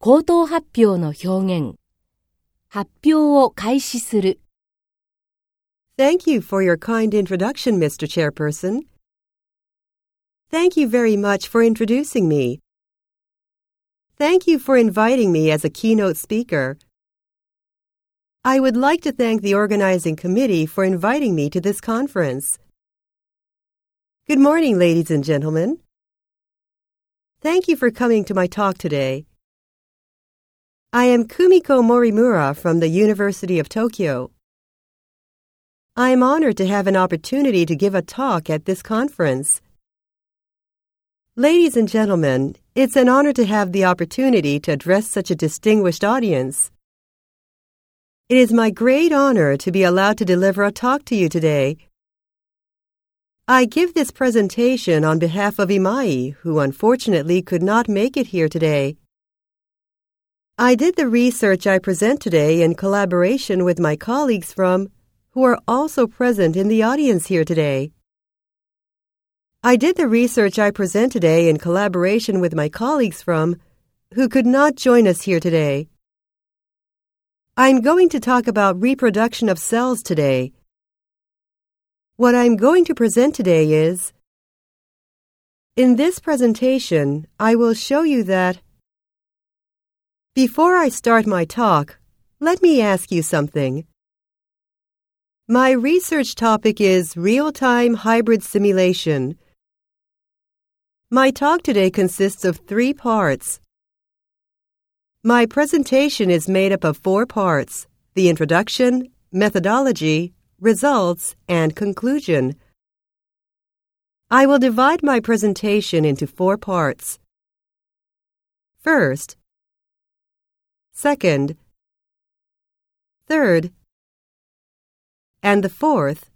口頭発表の表現。発表を開始する。 Thank you for your kind introduction, Mr. Chairperson. Thank you very much for introducing me. Thank you for inviting me as a keynote speaker. I would like to thank the organizing committee for inviting me to this conference. Good morning, ladies and gentlemen. Thank you for coming to my talk today. I am Kumiko Morimura from the University of Tokyo. I am honored to have an opportunity to give a talk at this conference. Ladies and gentlemen, it's an honor to have the opportunity to address such a distinguished audience. It is my great honor to be allowed to deliver a talk to you today. I give this presentation on behalf of Imai, who unfortunately could not make it here today. I did the research I present today in collaboration with my colleagues from who are also present in the audience here today. I did the research I present today in collaboration with my colleagues from who could not join us here today. I'm going to talk about reproduction of cells today. What I'm going to present today is In this presentation, I will show you that Before I start my talk, let me ask you something. My research topic is real-time hybrid simulation. My talk today consists of three parts. My presentation is made up of four parts the introduction, methodology, results, and conclusion. I will divide my presentation into four parts. First, second, third, and the fourth